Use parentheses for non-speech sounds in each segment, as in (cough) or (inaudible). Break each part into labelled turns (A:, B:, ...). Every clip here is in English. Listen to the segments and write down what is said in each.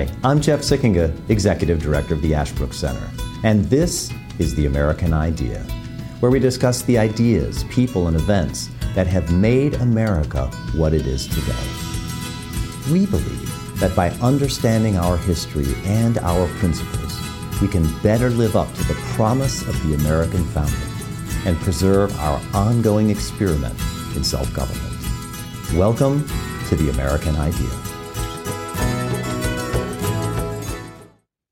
A: Hi, I'm Jeff Sikkenga, Executive Director of the Ashbrook Center, and this is The American Idea, where we discuss the ideas, people, and events that have made America what it is today. We believe that by understanding our history and our principles, we can better live up to the promise of the American founding and preserve our ongoing experiment in self government. Welcome to the American Idea.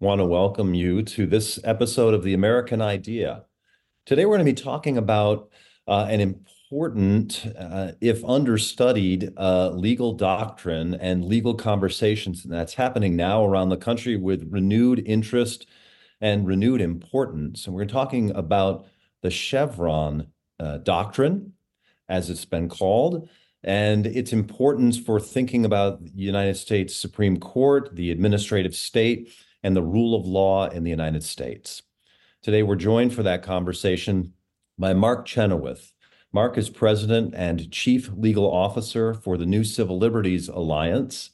B: Want to welcome you to this episode of The American Idea. Today, we're going to be talking about uh, an important, uh, if understudied, uh, legal doctrine and legal conversations that's happening now around the country with renewed interest and renewed importance. And we're talking about the Chevron uh, doctrine, as it's been called, and its importance for thinking about the United States Supreme Court, the administrative state, and the rule of law in the United States. Today, we're joined for that conversation by Mark Chenoweth. Mark is president and chief legal officer for the New Civil Liberties Alliance,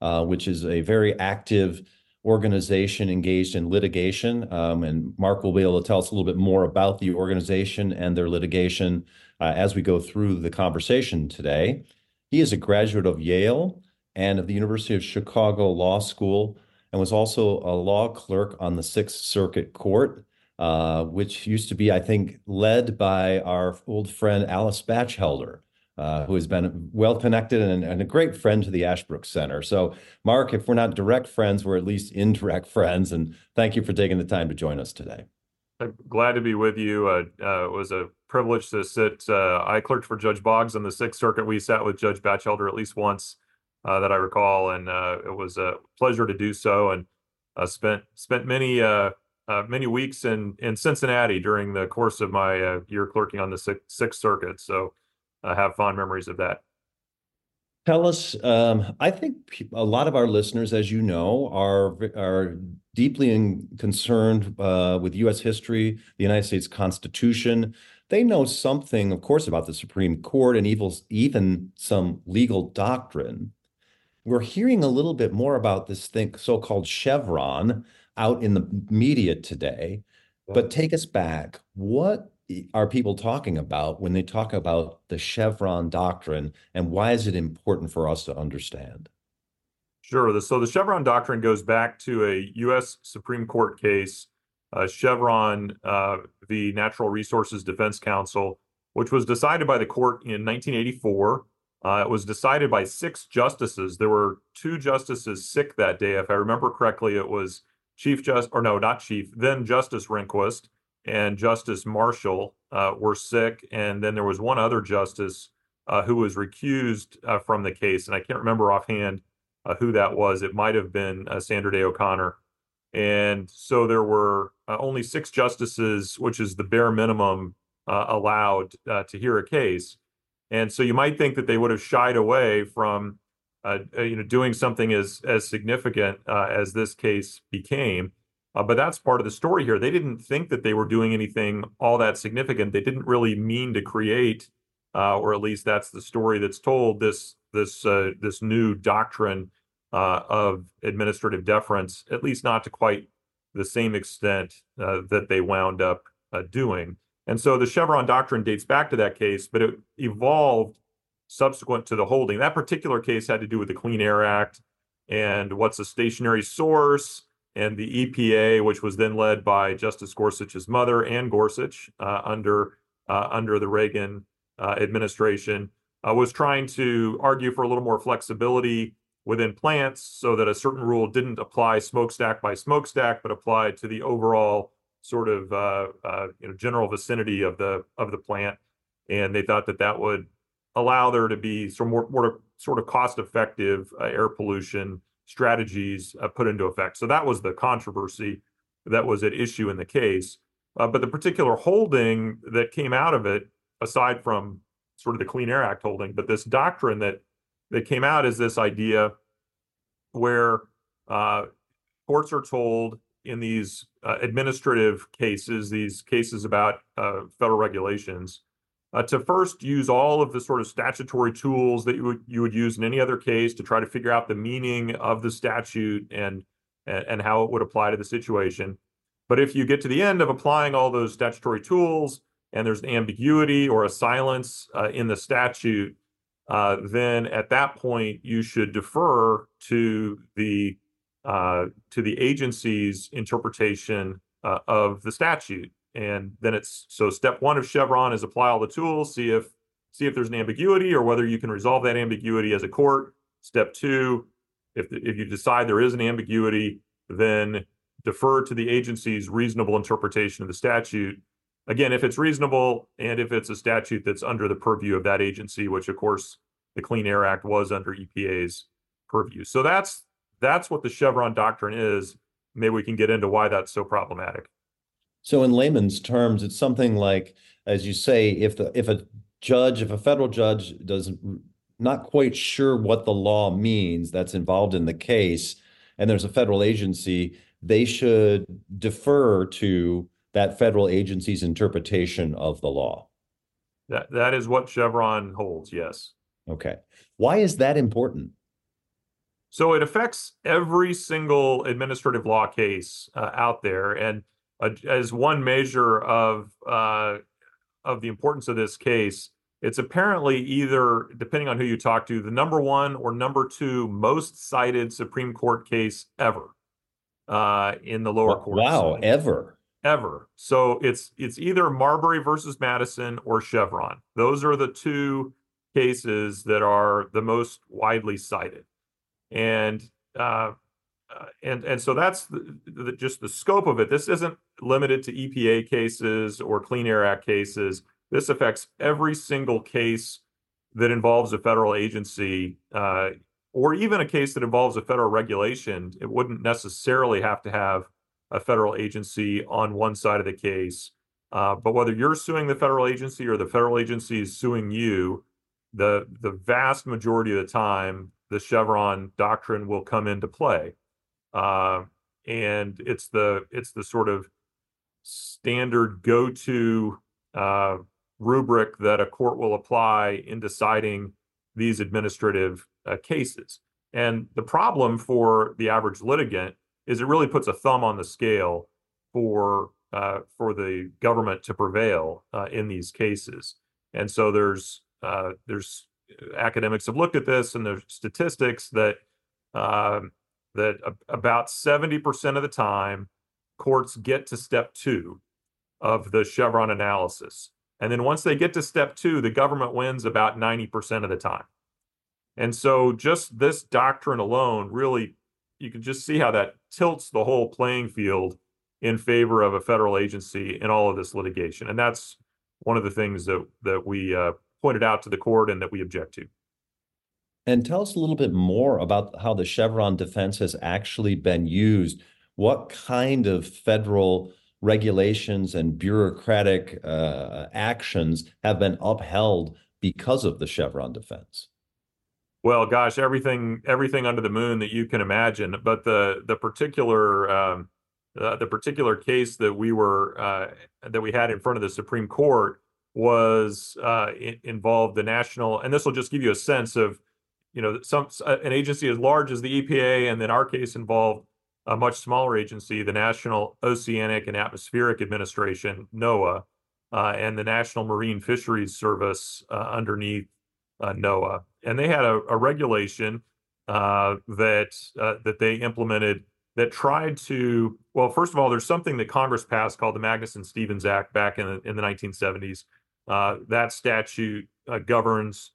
B: uh, which is a very active organization engaged in litigation. Um, and Mark will be able to tell us a little bit more about the organization and their litigation uh, as we go through the conversation today. He is a graduate of Yale and of the University of Chicago Law School and was also a law clerk on the Sixth Circuit Court, uh, which used to be, I think, led by our old friend Alice Batchelder. Uh, who has been well connected and, and, a great friend to the Ashbrook Center. So, Mark, if we're not direct friends, we're at least indirect (laughs) friends. And thank you for taking the time to join us today.
C: I'm glad to be with you. Uh, uh, it was a privilege to sit. Uh, I clerked for Judge Boggs on the Sixth Circuit. We sat with Judge Batchelder at least once that I recall, and uh, it was a pleasure to do so. And uh, spent spent many uh, uh, many weeks in in Cincinnati during the course of my uh, year clerking on the Sixth, Circuit. So I have fond memories of that.
B: Tell us. Um, I think a lot of our listeners, as you know, are are deeply in, concerned with U.S. history, the United States Constitution they know something, of course, about the Supreme Court and even some legal doctrine we're hearing a little bit more about this thing, so-called Chevron, out in the media today. But take us back. What are people talking about when they talk about the Chevron doctrine, and why is it important for us to understand?
C: Sure. So the Chevron doctrine goes back to a U.S. Supreme Court case, uh, Chevron uh, the Natural Resources Defense Council, which was decided by the court in 1984. Uh, it was decided by six justices. There were two justices sick that day. If I remember correctly, it was Chief Justice, or no, not Chief, then Justice Rehnquist and Justice Marshall uh, were sick. And then there was one other justice uh, who was recused uh, from the case. And I can't remember offhand uh, who that was. It might have been uh, Sandra Day O'Connor. And so there were only six justices, which is the bare minimum allowed to hear a case. And so you might think that they would have shied away from, uh, uh, you know, doing something as as significant uh, as this case became. Uh, but that's part of the story here. They didn't think that they were doing anything all that significant. They didn't really mean to create, uh, or at least that's the story that's told. This this uh, this new doctrine of administrative deference, at least not to quite the same extent that they wound up doing. And so the Chevron doctrine dates back to that case, but it evolved subsequent to the holding. That particular case had to do with the Clean Air Act and what's a stationary source and the EPA, which was then led by Justice Gorsuch's mother, Ann Gorsuch, uh, under uh, under the Reagan uh, administration, uh, was trying to argue for a little more flexibility within plants so that a certain rule didn't apply smokestack by smokestack, but applied to the overall sort of uh, uh, you know general vicinity of the of the plant, and they thought that that would allow there to be some more, more sort of cost effective uh, air pollution strategies uh, put into effect. So that was the controversy that was at issue in the case. Uh, but the particular holding that came out of it, aside from sort of the Clean Air Act holding, but this doctrine that that came out is this idea where uh, courts are told in these uh, administrative cases, these cases about uh, federal regulations, uh, to first use all of the sort of statutory tools that you would you would use in any other case to try to figure out the meaning of the statute and and, how it would apply to the situation. But if you get to the end of applying all those statutory tools and there's an ambiguity or a silence uh, in the statute, uh, then at that point you should defer to the to the agency's interpretation uh, of the statute. And then it's so step one of Chevron is apply all the tools, see if see if there's an ambiguity or whether you can resolve that ambiguity as a court. Step two, if if you decide there is an ambiguity, then defer to the agency's reasonable interpretation of the statute. Again, if it's reasonable and if it's a statute that's under the purview of that agency, which of course the Clean Air Act was under EPA's purview. So that's that's what the Chevron doctrine is. Maybe we can get into why that's so problematic.
B: So in layman's terms, it's something like, as you say, if the if a judge, if a federal judge does not quite sure what the law means that's involved in the case, and there's a federal agency, they should defer to that federal agency's interpretation of the law.
C: That that is what Chevron holds, yes.
B: Okay. Why is that important?
C: So it affects every single administrative law case uh, out there, and uh, as one measure of uh, of the importance of this case, it's apparently either, depending on who you talk to, the number one or number two most cited Supreme Court case ever uh, in the lower court.
B: Wow, ever,
C: ever. So it's it's either Marbury versus Madison or Chevron. Those are the two cases that are the most widely cited, and uh, uh, and and so that's the, the, just the scope of it. This isn't limited to EPA cases or Clean Air Act cases. This affects every single case that involves a federal agency, uh, or even a case that involves a federal regulation. It wouldn't necessarily have to have a federal agency on one side of the case. Uh, but whether you're suing the federal agency or the federal agency is suing you, the the vast majority of the time, the Chevron doctrine will come into play. Uh, and it's the it's the sort of standard go-to uh, rubric that a court will apply in deciding these administrative uh, cases. And the problem for the average litigant is it really puts a thumb on the scale for uh, for the government to prevail uh, in these cases. And so there's uh, there's academics have looked at this and there's statistics that um, that about 70% of the time courts get to step two of the Chevron analysis. And then once they get to step two, the government wins about 90% of the time. And so just this doctrine alone really, you can just see how that tilts the whole playing field in favor of a federal agency in all of this litigation. And that's one of the things that, that we uh, pointed out to the court and that we object to.
B: And tell us a little bit more about how the Chevron defense has actually been used. What kind of federal regulations and bureaucratic uh, actions have been upheld because of the Chevron defense?
C: Well, gosh, everything everything under the moon that you can imagine. But the the particular um, uh, the particular case that we were uh, that we had in front of the Supreme Court was uh, involved the national, and this will just give you a sense of you know, some uh, an agency as large as the EPA, and then our case involved a much smaller agency, the National Oceanic and Atmospheric Administration (NOAA), uh, and the National Marine Fisheries Service uh, underneath uh, NOAA, and they had a, a regulation uh, that that they implemented that tried to well, first of all, there's something that Congress passed called the Magnuson Stevens Act back in the, in the 1970s. That statute governs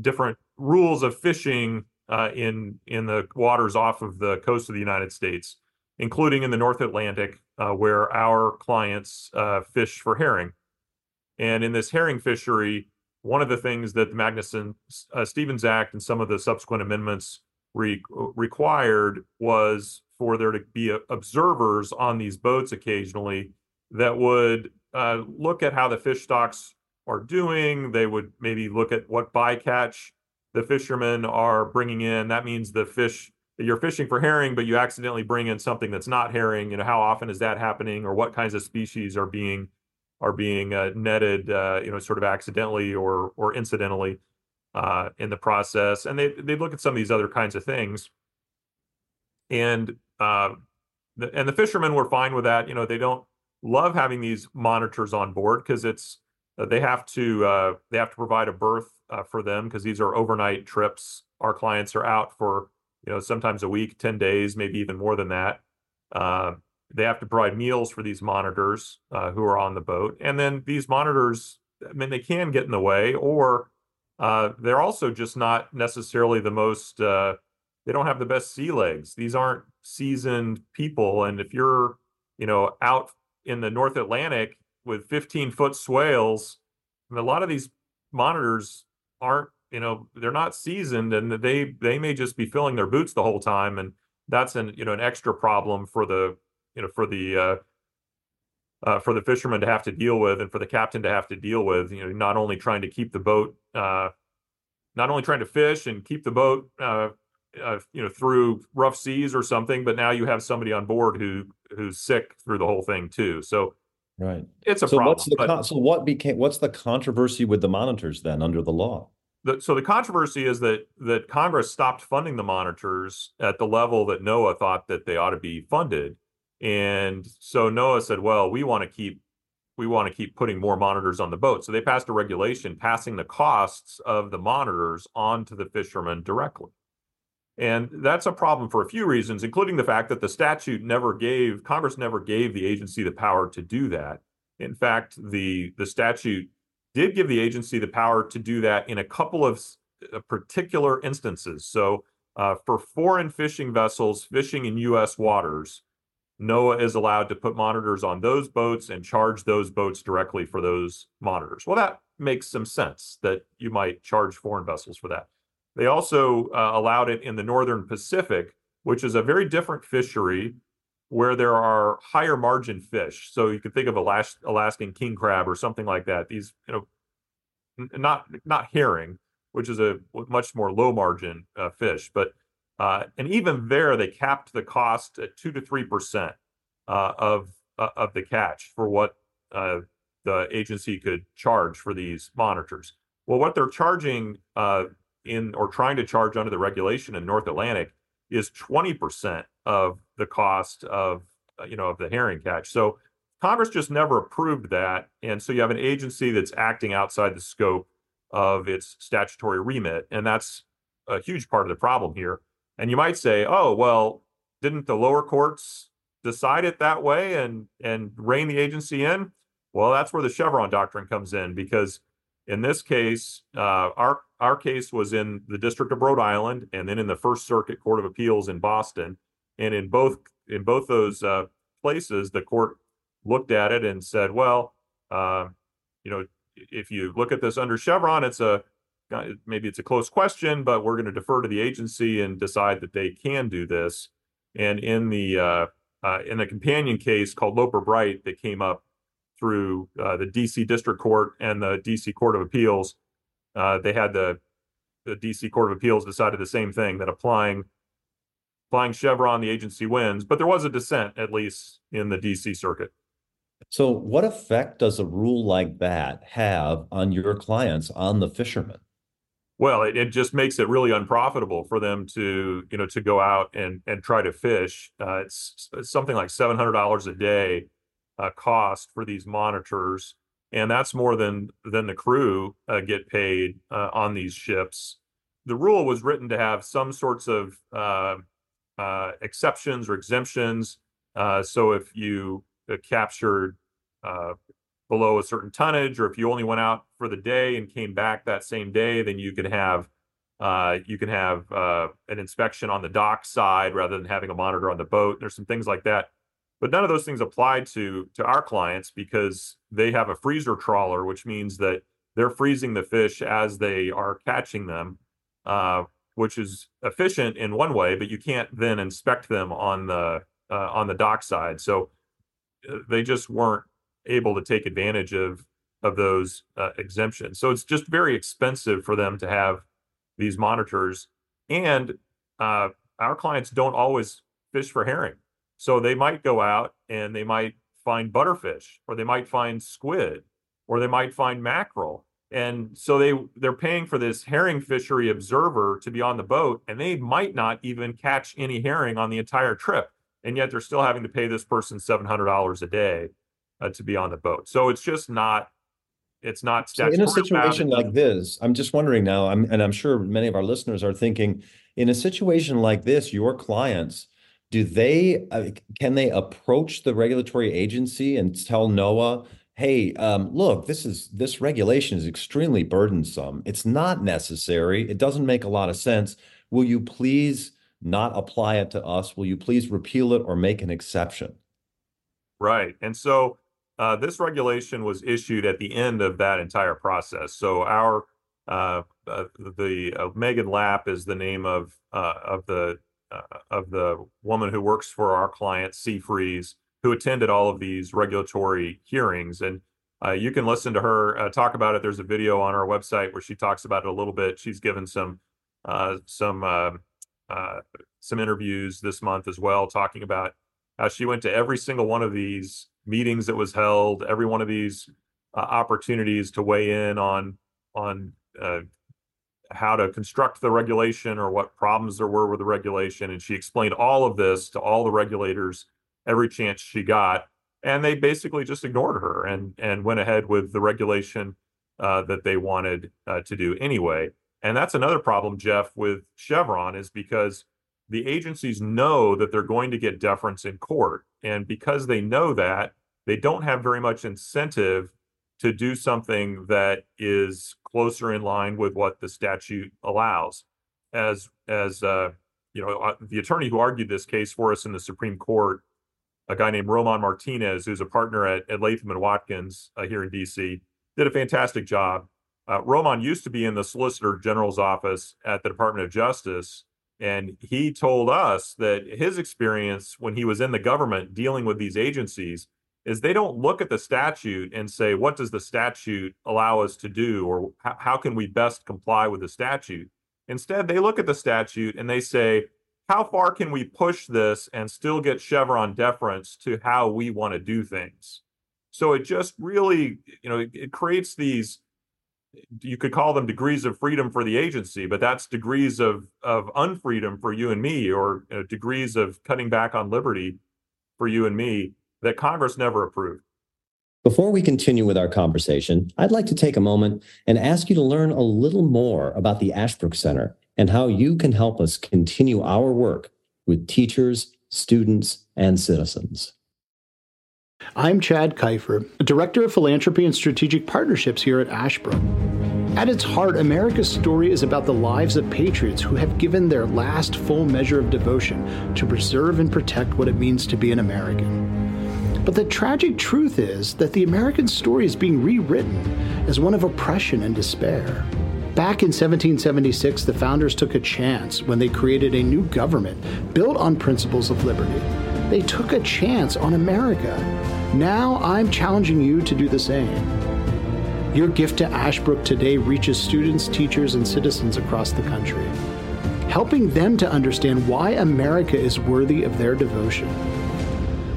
C: different rules of fishing uh, in the waters off of the coast of the United States, including in the North Atlantic, uh, where our clients uh, fish for herring. And in this herring fishery, one of the things that the Magnuson uh, Stevens Act and some of the subsequent amendments re- required was for there to be observers on these boats occasionally that would uh, look at how the fish stocks are doing. They would maybe look at what bycatch the fishermen are bringing in. That means the fish you're fishing for herring, but you accidentally bring in something that's not herring. You know, how often is that happening, or what kinds of species are being are being uh, netted, uh, you know, sort of accidentally or or incidentally uh, in the process, and they they look at some of these other kinds of things, and uh, the, and the fishermen were fine with that. You know, they don't love having these monitors on board because it's uh, they have to uh, they have to provide a berth for them because these are overnight trips. Our clients are out for you know sometimes a week, ten days, maybe even more than that. They have to provide meals for these monitors uh, who are on the boat. And then these monitors, I mean, they can get in the way, or uh, they're also just not necessarily the most, uh, they don't have the best sea legs. These aren't seasoned people. And if you're, you know, out in the North Atlantic with 15 foot swales, a lot of these monitors aren't, you know, they're not seasoned and they they may just be filling their boots the whole time. And that's an, you know, an extra problem for the you know for the uh, uh, for the fishermen to have to deal with and for the captain to have to deal with. You know, not only trying to keep the boat, uh, not only trying to fish and keep the boat, uh, uh, you know, through rough seas or something, but now you have somebody on board who who's sick through the whole thing too. So.
B: Right.
C: It's a
B: so
C: problem.
B: What's the con- so what became what's the controversy with the monitors then under the law?
C: The, so the controversy is that that Congress stopped funding the monitors at the level that NOAA thought that they ought to be funded, and so NOAA said, well, we want to keep we want to keep putting more monitors on the boat. So they passed a regulation passing the costs of the monitors on to the fishermen directly. And that's a problem for a few reasons, including the fact that the statute never gave Congress never gave the agency the power to do that. In fact, the the statute did give the agency the power to do that in a couple of uh, particular instances. So uh, for foreign fishing vessels fishing in U.S. waters, NOAA is allowed to put monitors on those boats and charge those boats directly for those monitors. Well, that makes some sense that you might charge foreign vessels for that. They also uh, allowed it in the Northern Pacific, which is a very different fishery where there are higher margin fish. So you could think of Alas- Alaskan king crab or something like that. These, you know, n- not not herring, which is a much more low margin uh, fish, but uh, and even there, they capped the cost at two to three percent uh, of uh, of the catch for what uh, the agency could charge for these monitors. Well, what they're charging uh, in or trying to charge under the regulation in North Atlantic is twenty percent of the cost of uh, you know of the herring catch. So Congress just never approved that, and so you have an agency that's acting outside the scope of its statutory remit, and that's a huge part of the problem here. And you might say, oh, well, didn't the lower courts decide it that way and and rein the agency in? Well, that's where the Chevron doctrine comes in because in this case, uh, our our case was in the District of Rhode Island and then in the First Circuit Court of Appeals in Boston, and in both in both those uh, places, the court looked at it and said, well, uh, you know, if you look at this under Chevron, it's a maybe it's a close question, but we're going to defer to the agency and decide that they can do this. And in the uh, uh, in the companion case called Loper Bright that came up through uh, the D.C. District Court and the D.C. Court of Appeals, uh, they had the the D.C. Court of Appeals decided the same thing that applying applying Chevron, the agency wins. But there was a dissent, at least in the D.C. Circuit.
B: So, what effect does a rule like that have on your clients, on the fishermen?
C: Well, it, it just makes it really unprofitable for them to, you know, to go out and and try to fish. Uh, it's, something like seven hundred dollars a day cost for these monitors, and that's more than than the crew uh, get paid uh, on these ships. The rule was written to have some sorts of uh, uh, exceptions or exemptions. so if you captured below a certain tonnage, or if you only went out for the day and came back that same day, then you could have uh, you can have uh, an inspection on the dock side rather than having a monitor on the boat. There's some things like that, but none of those things apply to to our clients because they have a freezer trawler, which means that they're freezing the fish as they are catching them, uh, which is efficient in one way, but you can't then inspect them on the uh, on the dock side. So uh, they just weren't able to take advantage of of those uh, exemptions. So it's just very expensive for them to have these monitors, and uh, our clients don't always fish for herring. So they might go out and they might find butterfish, or they might find squid, or they might find mackerel. And so they they're paying for this herring fishery observer to be on the boat, and they might not even catch any herring on the entire trip, and yet they're still having to pay this person seven hundred dollars a day uh, to be on the boat. So it's just not it's not
B: so in a situation like this i'm just wondering now I'm, and i'm sure many of our listeners are thinking in a situation like this your clients do they uh, can they approach the regulatory agency and tell NOAA hey, um, look, this is this regulation is extremely burdensome. It's not necessary. It doesn't make a lot of sense. Will you please not apply it to us? Will you please repeal it or make an exception?
C: Right. And so uh, this regulation was issued at the end of that entire process. So our uh, uh, the uh, Megan Lapp is the name of uh, of the of the woman who works for our client Seafreeze who attended all of these regulatory hearings. And uh, you can listen to her uh, talk about it. There's a video on our website where she talks about it a little bit. She's given some uh, some um, uh, some interviews this month as well, talking about how she went to every single one of these meetings that was held, every one of these uh, opportunities to weigh in on on uh, how to construct the regulation or what problems there were with the regulation, and she explained all of this to all the regulators every chance she got, and they basically just ignored her and and went ahead with the regulation uh, that they wanted uh, to do anyway. And that's another problem, Jeff, with Chevron is because the agencies know that they're going to get deference in court, and because they know that, they don't have very much incentive to do something that is closer in line with what the statute allows. As as uh, you know, uh, the attorney who argued this case for us in the Supreme Court a guy named Roman Martinez, who's a partner at, at Latham and Watkins uh, here in DC, did a fantastic job. Uh, Roman used to be in the Solicitor General's office at the Department of Justice, and he told us that his experience when he was in the government dealing with these agencies is they don't look at the statute and say, what does the statute allow us to do, or how, can we best comply with the statute? Instead, they look at the statute and they say, how far can we push this and still get Chevron deference to how we want to do things? So it just really, you know, it, it creates these you could call them degrees of freedom for the agency, but that's degrees of of unfreedom for you and me, or you know, degrees of cutting back on liberty for you and me that Congress never approved.
A: Before we continue with our conversation, I'd like to take a moment and ask you to learn a little more about the Ashbrook Center and how you can help us continue our work with teachers, students, and citizens.
D: I'm Chad Kiefer, Director of Philanthropy and Strategic Partnerships here at Ashbrook. At its heart, America's story is about the lives of patriots who have given their last full measure of devotion to preserve and protect what it means to be an American. But the tragic truth is that the American story is being rewritten as one of oppression and despair. Back in 1776, the founders took a chance when they created a new government built on principles of liberty. They took a chance on America. Now I'm challenging you to do the same. Your gift to Ashbrook today reaches students, teachers, and citizens across the country, helping them to understand why America is worthy of their devotion.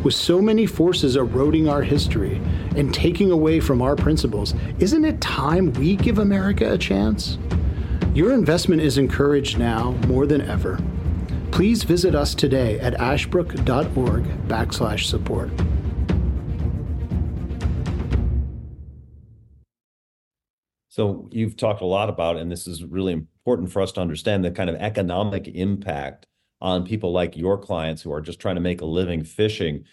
D: With so many forces eroding our history and taking away from our principles, isn't it time we give America a chance? Your investment is encouraged now more than ever. Please visit us today at ashbrook.org backslash support.
B: So you've talked a lot about, and this is really important for us to understand the kind of economic impact on people like your clients who are just trying to make a living fishing.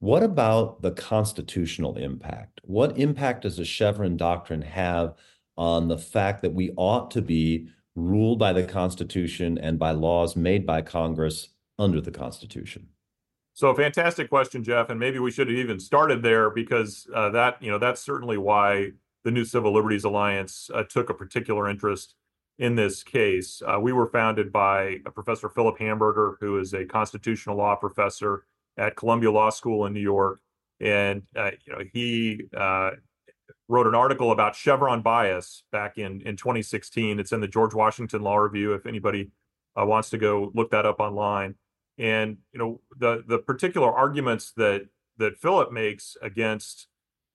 B: What about the constitutional impact? What impact does the Chevron doctrine have on the fact that we ought to be ruled by the Constitution and by laws made by Congress under the Constitution?
C: So, fantastic question, Jeff. And maybe we should have even started there because uh, that, you know, that's certainly why the New Civil Liberties Alliance uh, took a particular interest in this case. Uh, we were founded by Professor Philip Hamburger, who is a constitutional law professor at Columbia Law School in New York, and uh, you know he uh, wrote an article about Chevron bias back in in 2016. It's in the George Washington Law Review. If anybody uh, wants to go look that up online, and you know the the particular arguments that that Philip makes against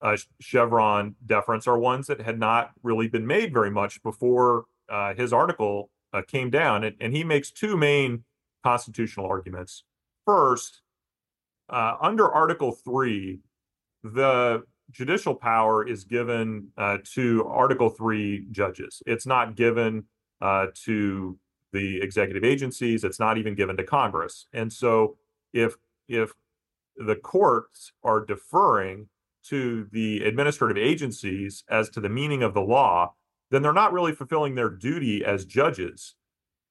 C: uh, Chevron deference are ones that had not really been made very much before uh, his article uh, came down. And, and, he makes two main constitutional arguments. First, uh, under Article 3, the judicial power is given uh, to Article 3 judges. It's not given uh, to the executive agencies, it's not even given to Congress. And so if if the courts are deferring to the administrative agencies as to the meaning of the law, then they're not really fulfilling their duty as judges.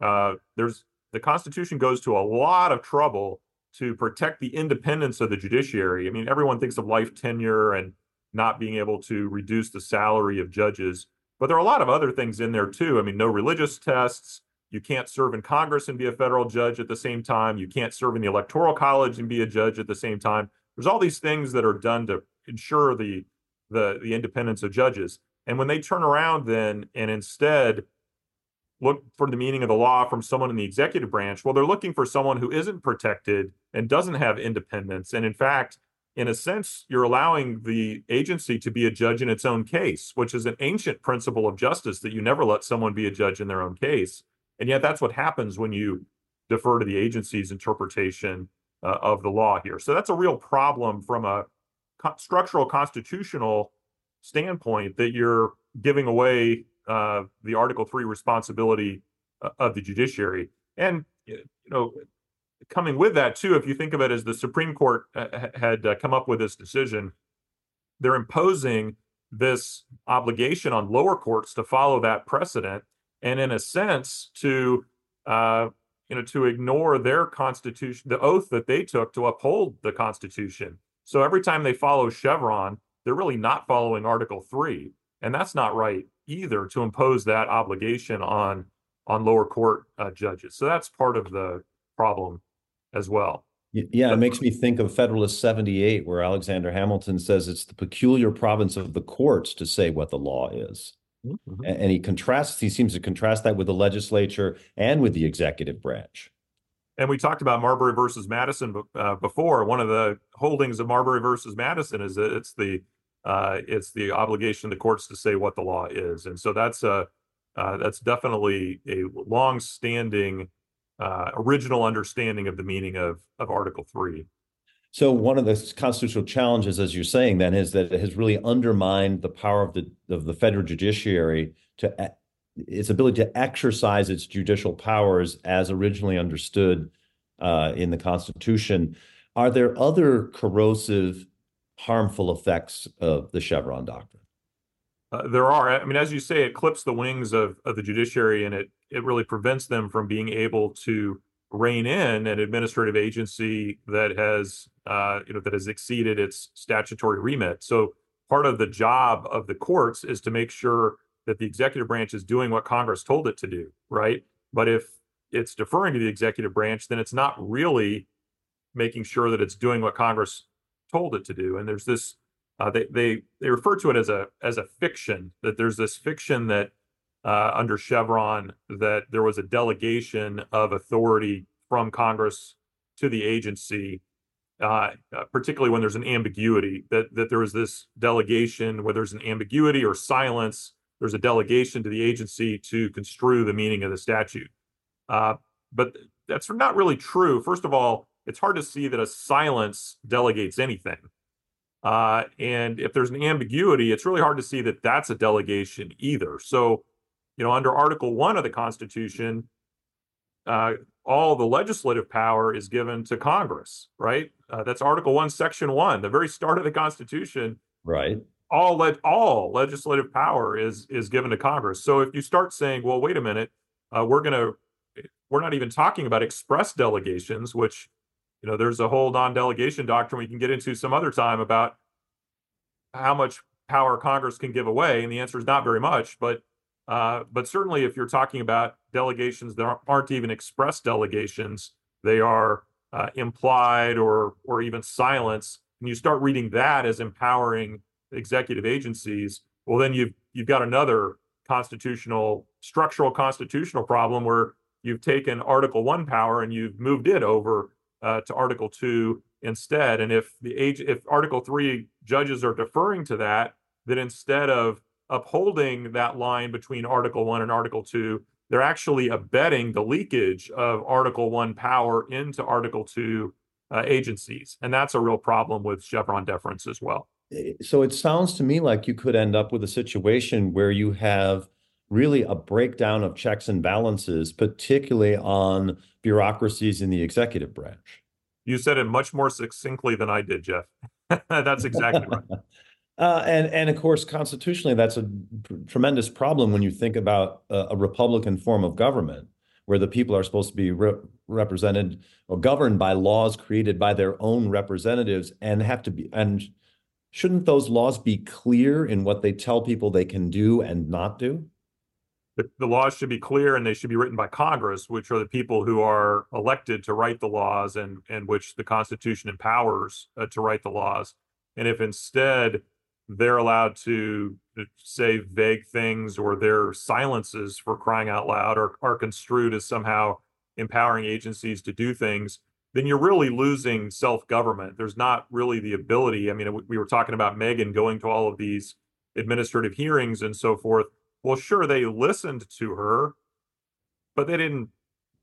C: Uh, there's the Constitution goes to a lot of trouble to protect the independence of the judiciary. I mean, everyone thinks of life tenure and not being able to reduce the salary of judges, but there are a lot of other things in there too. I mean, no religious tests. You can't serve in Congress and be a federal judge at the same time. You can't serve in the Electoral College and be a judge at the same time. There's all these things that are done to ensure the the the independence of judges. And when they turn around then and instead look for the meaning of the law from someone in the executive branch, well, they're looking for someone who isn't protected and doesn't have independence. And in fact, in a sense, you're allowing the agency to be a judge in its own case, which is an ancient principle of justice that you never let someone be a judge in their own case. And yet, that's what happens when you defer to the agency's interpretation uh, of the law here. So that's a real problem from a co- structural constitutional standpoint that you're giving away uh, the Article Three responsibility uh, of the judiciary. And you know, coming with that too, if you think of it as the Supreme Court uh, had uh, come up with this decision, they're imposing this obligation on lower courts to follow that precedent, and in a sense to uh, you know to ignore their constitution, the oath that they took to uphold the Constitution. So every time they follow Chevron, they're really not following Article Three, and that's not right either to impose that obligation on on lower court uh, judges. So that's part of the problem as well.
B: Yeah, it makes me think of Federalist 78, where Alexander Hamilton says it's the peculiar province of the courts to say what the law is. Mm-hmm. And he contrasts, he seems to contrast that with the legislature and with the executive branch.
C: And we talked about Marbury versus Madison uh, before. One of the holdings of Marbury versus Madison is that it's the it's the obligation of the courts to say what the law is, and so that's a uh, that's definitely a long-standing uh, original understanding of the meaning of of Article Three.
B: So one of the constitutional challenges, as you're saying, then, is that it has really undermined the power of the of the federal judiciary to its ability to exercise its judicial powers as originally understood uh, in the Constitution. Are there other corrosive harmful effects of the Chevron doctrine?
C: Uh, there are. I mean, as you say, it clips the wings of, of the judiciary and it it really prevents them from being able to rein in an administrative agency that has uh, you know that has exceeded its statutory remit. So part of the job of the courts is to make sure that the executive branch is doing what Congress told it to do, right? But if it's deferring to the executive branch, then it's not really making sure that it's doing what Congress told it to do. And there's this uh, they they they refer to it as a as a fiction that there's this fiction that uh, under Chevron that there was a delegation of authority from Congress to the agency, uh, uh particularly when there's an ambiguity that that there is this delegation where there's an ambiguity or silence. There's a delegation to the agency to construe the meaning of the statute. Uh, but that's not really true. First of all, it's hard to see that a silence delegates anything. Uh, and if there's an ambiguity, it's really hard to see that that's a delegation either. So, you know, under Article 1 of the Constitution, uh, all the legislative power is given to Congress, right? Uh, that's Article 1, Section 1, the very start of the Constitution.
B: Right.
C: All le- all legislative power is is given to Congress. So if you start saying, well, wait a minute, uh, we're going to we're not even talking about express delegations, which you know, there's a whole non-delegation doctrine we can get into some other time about how much power Congress can give away, and the answer is not very much. But uh, but certainly, if you're talking about delegations that aren't even express delegations, they are uh, implied or or even silence, and you start reading that as empowering executive agencies, well, then you've you've got another constitutional structural constitutional problem where you've taken Article One power and you've moved it over uh, to Article 2 instead. And if the age, if Article Three judges are deferring to that, then instead of upholding that line between Article One and Article Two, they're actually abetting the leakage of Article One power into Article Two uh, agencies, and that's a real problem with Chevron deference as well.
B: So it sounds to me like you could end up with a situation where you have really a breakdown of checks and balances, particularly on bureaucracies in the executive branch.
C: You said it much more succinctly than I did, Jeff. (laughs) That's exactly right. (laughs)
B: Uh, and and of course, constitutionally, that's a tremendous problem when you think about a, a, Republican form of government, where the people are supposed to be re represented or governed by laws created by their own representatives, and have to be and shouldn't those laws be clear in what they tell people they can do and not do?
C: The, the laws should be clear and they should be written by Congress, which are the people who are elected to write the laws and, and which the Constitution empowers uh, to write the laws. And if instead they're allowed to say vague things or their silences for crying out loud are, are construed as somehow empowering agencies to do things, then you're really losing self government. There's not really the ability. I mean, we were talking about Megan going to all of these administrative hearings and so forth. Well, sure, they listened to her, but they didn't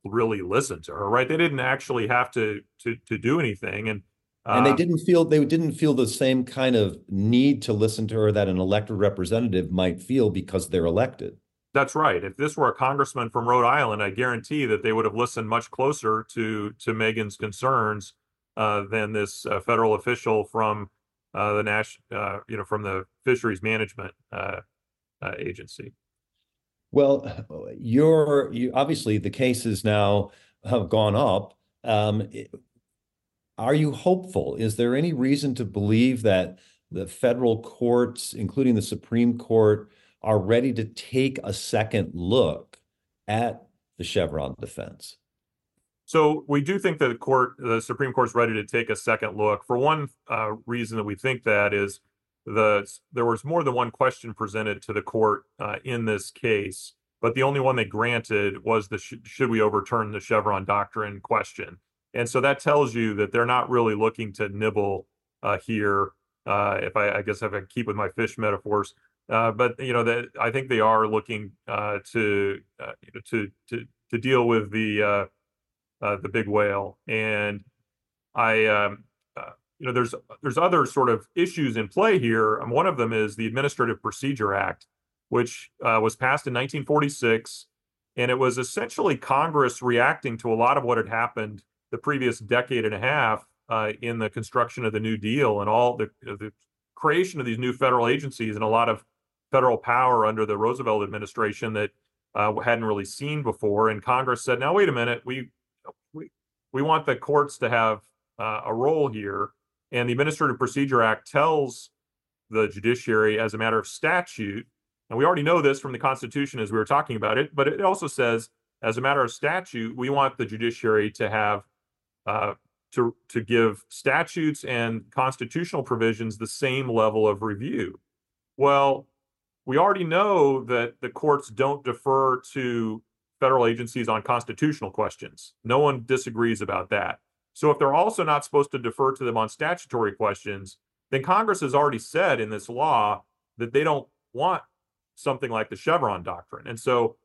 C: really listen to her, right? They didn't actually have to to to do anything. And
B: and they uh, didn't feel they didn't feel the same kind of need to listen to her that an elected representative might feel because they're elected.
C: That's right. If this were a congressman from Rhode Island, I guarantee that they would have listened much closer to to Megan's concerns uh, than this uh, federal official from uh, the national, uh, you know, from the fisheries management uh, agency.
B: Well, you're you, obviously the cases now have gone up. Um, are you hopeful? Is there any reason to believe that the federal courts, including the Supreme Court, are ready to take a second look at the Chevron defense?
C: So we do think that the court, the Supreme Court, is ready to take a second look. For one uh, reason that we think that is the there was more than one question presented to the court uh, in this case, but the only one they granted was the sh should we overturn the Chevron doctrine question. And so that tells you that they're not really looking to nibble uh, here. Uh, if I, I, guess if I keep with my fish metaphors, but you know that I think they are looking to to to to deal with the the big whale. And I um, you know there's there's other sort of issues in play here. And one of them is the Administrative Procedure Act, which was passed in 1946, and it was essentially Congress reacting to a lot of what had happened the previous decade and a half uh, in the construction of the New Deal and all the, the creation of these new federal agencies and a lot of federal power under the Roosevelt administration that uh, hadn't really seen before. And Congress said, "Now wait a minute, we we we want the courts to have uh, a role here." And the Administrative Procedure Act tells the judiciary, as a matter of statute, and we already know this from the Constitution as we were talking about it, but it also says, as a matter of statute, we want the judiciary to have uh, to to give statutes and constitutional provisions the same level of review. Well, we already know that the courts don't defer to federal agencies on constitutional questions. No one disagrees about that. So if they're also not supposed to defer to them on statutory questions, then Congress has already said in this law that they don't want something like the Chevron doctrine. And so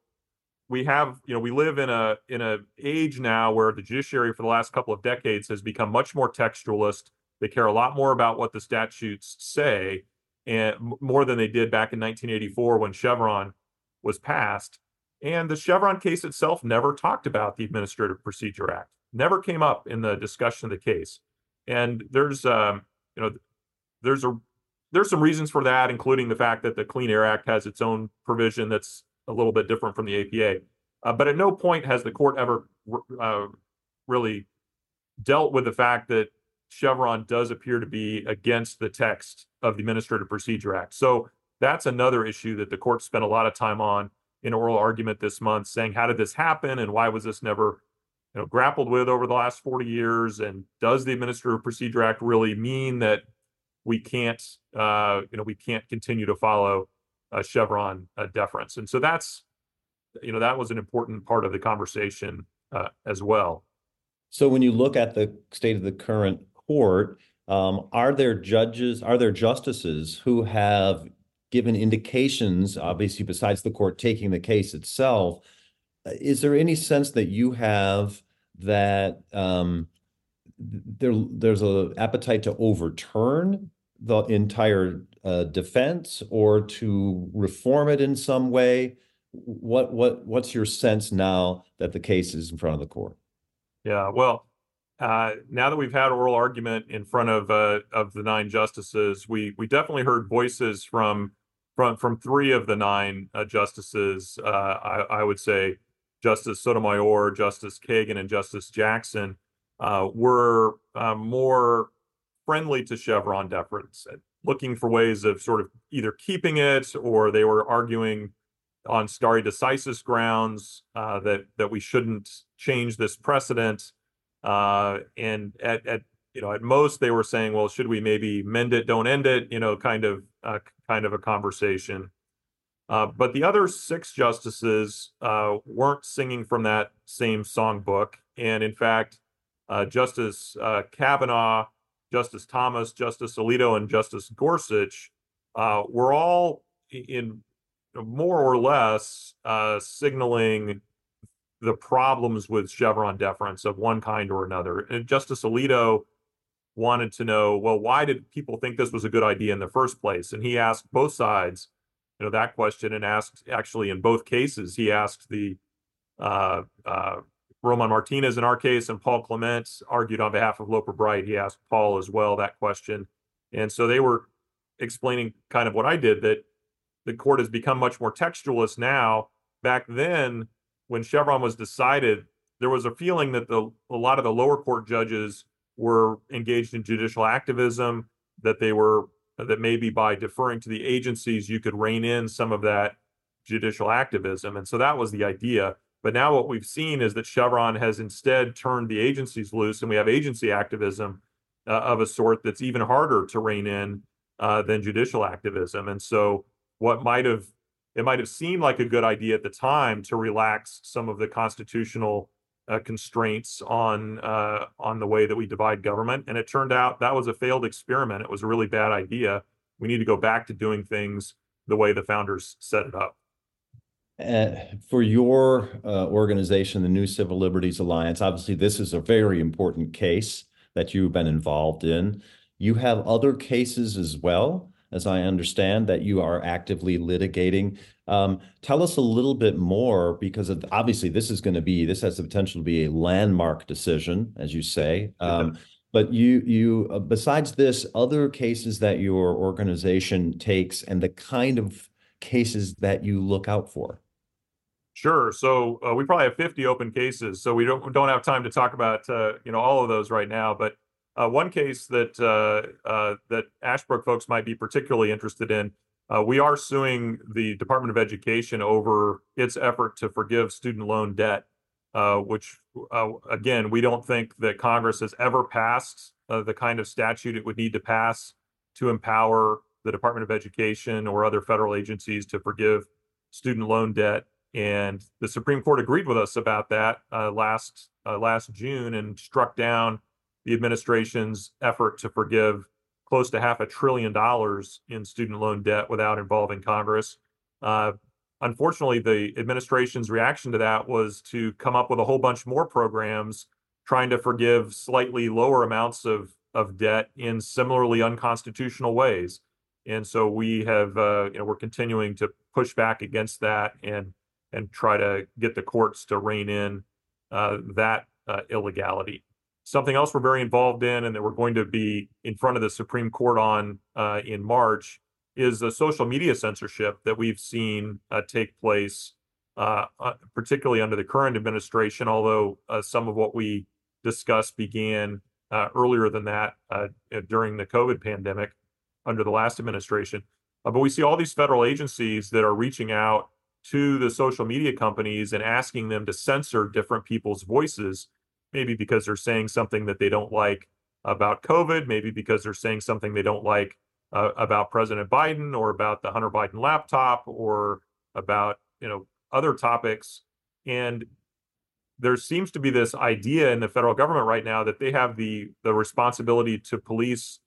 C: we have you know we live in a in a age now where the judiciary for the last couple of decades has become much more textualist. They care a lot more about what the statutes say and more than they did back in 1984 when chevron was passed. And the chevron case itself never talked about the administrative procedure act never came up in the discussion of the case and there's um, you know there's a there's some reasons for that including the fact that the clean air act has its own provision that's a little bit different from the APA. Uh, but at no point has the court ever uh, really dealt with the fact that Chevron does appear to be against the text of the Administrative Procedure Act. So that's another issue that the court spent a lot of time on in oral argument this month, saying how did this happen and why was this never you know, grappled with over the last 40 years? And does the Administrative Procedure Act really mean that we can't, uh, you know, we can't continue to follow uh, Chevron uh, deference. And so that's, you know, that was an important part of the conversation uh, as well.
B: So when you look at the state of the current court, um, are there judges, are there justices who have given indications, obviously, besides the court taking the case itself? Is there any sense that you have that um, there there's a appetite to overturn the entire uh, deference or to reform it in some way? What what what's your sense now that the case is in front of the court?
C: Yeah, well, uh, now that we've had oral argument in front of uh, of the nine justices, we we definitely heard voices from from from three of the nine uh, justices. Uh, I, I, would say Justice Sotomayor, Justice Kagan, and Justice Jackson uh, were uh, more friendly to Chevron deference, looking for ways of sort of either keeping it or they were arguing on stare decisis grounds that that we shouldn't change this precedent. Uh, and at, at you know at most they were saying, well, should we maybe mend it, don't end it? You know, kind of uh, kind of a conversation. Uh, but the other six justices uh, weren't singing from that same songbook, and in fact, uh, Justice uh, Kavanaugh, Justice Thomas, Justice Alito, and Justice Gorsuch were all in more or less signaling the problems with Chevron deference of one kind or another. And Justice Alito wanted to know, well, why did people think this was a good idea in the first place? And he asked both sides, you know, that question and asked actually in both cases, he asked the uh, uh, Roman Martinez in our case and Paul Clements argued on behalf of Loper Bright. He asked Paul as well that question. And so they were explaining kind of what I did that the court has become much more textualist now. Back then, when Chevron was decided, there was a feeling that the a lot of the lower court judges were engaged in judicial activism, that they were that maybe by deferring to the agencies you could rein in some of that judicial activism. And so that was the idea. But now what we've seen is that Chevron has instead turned the agencies loose, and we have agency activism uh, of a sort that's even harder to rein in uh, than judicial activism. And so what might have it might have seemed like a good idea at the time to relax some of the constitutional uh, constraints on uh, on the way that we divide government, and it turned out that was a failed experiment. It was a really bad idea. We need to go back to doing things the way the founders set it up.
B: Uh, for your uh, organization, the New Civil Liberties Alliance, obviously this is a very important case that you've been involved in. You have other cases as well as I understand, that you are actively litigating. Um, tell us a little bit more, because of, obviously this is going to be this has the potential to be a landmark decision, as you say. Um, but you you uh, besides this, other cases that your organization takes, and the kind of cases that you look out for.
C: Sure. So uh, we probably have 50 open cases, so we don't don't have time to talk about uh, you know all of those right now. But uh, one case that uh, uh, that Ashbrook folks might be particularly interested in, uh, we are suing the Department of Education over its effort to forgive student loan debt, uh, which uh, again we don't think that Congress has ever passed the kind of statute it would need to pass to empower the Department of Education or other federal agencies to forgive student loan debt. And the Supreme Court agreed with us about that last last June and struck down the administration's effort to forgive close to half a trillion dollars in student loan debt without involving Congress. Uh, unfortunately, the administration's reaction to that was to come up with a whole bunch more programs trying to forgive slightly lower amounts of, of debt in similarly unconstitutional ways. And so we have, uh, you know, we're continuing to push back against that and and try to get the courts to rein in uh, that uh, illegality. Something else we're very involved in and that we're going to be in front of the Supreme Court on uh, in March is the social media censorship that we've seen uh, take place, uh, uh particularly under the current administration, although uh, some of what we discussed began uh, earlier than that during the COVID pandemic under the last administration. but we see all these federal agencies that are reaching out to the social media companies and asking them to censor different people's voices maybe because they're saying something that they don't like about COVID, maybe because they're saying something they don't like uh, about President Biden or about the Hunter Biden laptop or about you know other topics. And there seems to be this idea in the federal government right now that they have the the responsibility to police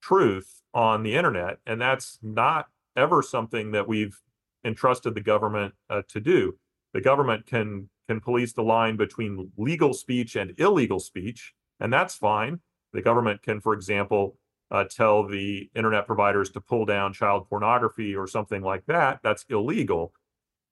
C: truth on the internet, and that's not ever something that we've entrusted the government uh, to do. The government can can police the line between legal speech and illegal speech, and that's fine. The government can, for example, uh, tell the internet providers to pull down child pornography or something like that. That's illegal.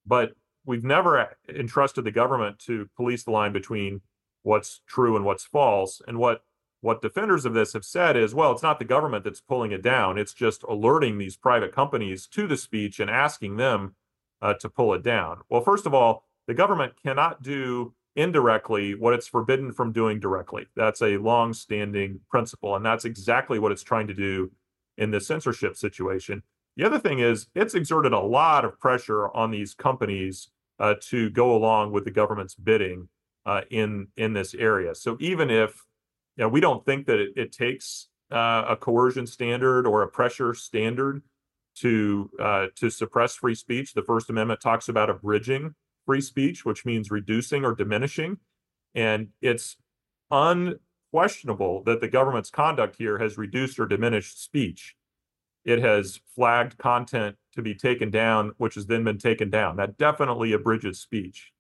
C: But we've never entrusted the government to police the line between what's true and what's false. And what what defenders of this have said is, well, it's not the government that's pulling it down. It's just alerting these private companies to the speech and asking them uh, to pull it down. Well, first of all, the government cannot do indirectly what it's forbidden from doing directly. That's a long-standing principle, and that's exactly what it's trying to do in this censorship situation. The other thing is, it's exerted a lot of pressure on these companies uh, to go along with the government's bidding uh, in in this area. So even if you know, we don't think that it, it takes uh, a coercion standard or a pressure standard to uh, to suppress free speech. The First Amendment talks about abridging free speech, which means reducing or diminishing, and it's unquestionable that the government's conduct here has reduced or diminished speech. It has flagged content to be taken down, which has then been taken down. That definitely abridges speech.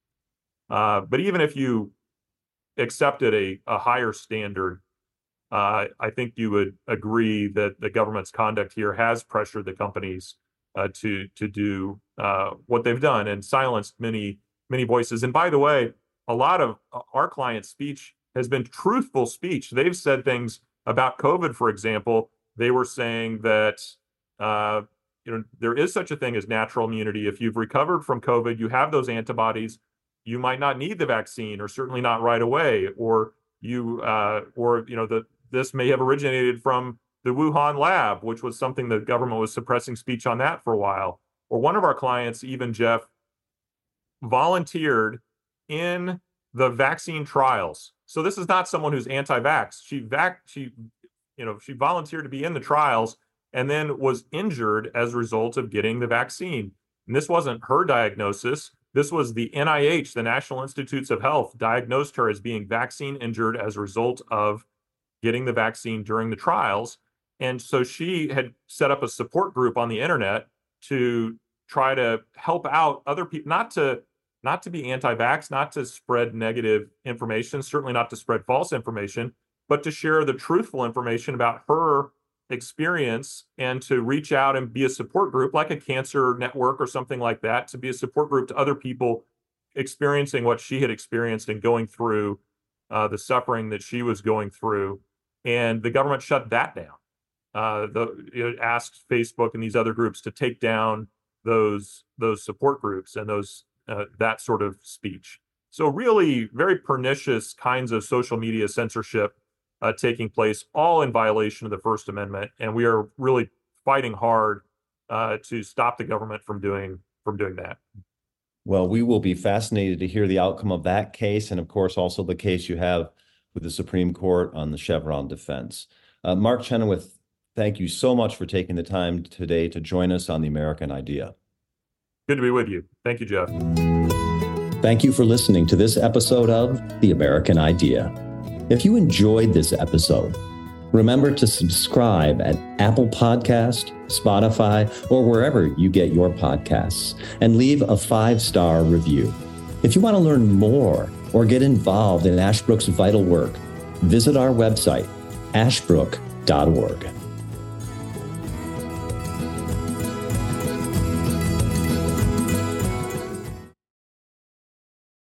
C: Uh, but even if you accepted a, a higher standard, uh, I think you would agree that the government's conduct here has pressured the companies uh, to to do uh, what they've done and silenced many many voices. And by the way, a lot of uh, our clients' speech has been truthful speech. They've said things about COVID, for example. They were saying that uh, you know there is such a thing as natural immunity. If you've recovered from COVID, you have those antibodies you might not need the vaccine or certainly not right away or you uh, or you know that this may have originated from the Wuhan lab which was something the government was suppressing speech on that for a while or one of our clients even Jeff volunteered in the vaccine trials. So this is not someone who's anti-vax. She vac she you know she volunteered to be in the trials and then was injured as a result of getting the vaccine. And this wasn't her diagnosis. This was the NIH, the National Institutes of Health, diagnosed her as being vaccine injured as a result of getting the vaccine during the trials. And so she had set up a support group on the internet to try to help out other people, not to not to be anti-vax, not to spread negative information, certainly not to spread false information, but to share the truthful information about her experience and to reach out and be a support group like a cancer network or something like that to be a support group to other people experiencing what she had experienced and going through uh, the suffering that she was going through. And the government shut that down uh, the it asked facebook and these other groups to take down those those support groups and those uh, that sort of speech so really very pernicious kinds of social media censorship uh, taking place, all in violation of the First Amendment, and we are really fighting hard uh, to stop the government from doing from doing that.
B: Well, we will be fascinated to hear the outcome of that case, and of course, also the case you have with the Supreme Court on the Chevron deference. Uh, Mark Chenoweth, thank you so much for taking the time today to join us on the American Idea.
C: Good to be with you. Thank you, Jeff.
A: Thank you for listening to this episode of The American Idea. If you enjoyed this episode, remember to subscribe at Apple Podcast, Spotify, or wherever you get your podcasts, and leave a five-star review. If you want to learn more or get involved in Ashbrook's vital work, visit our website, ashbrook.org.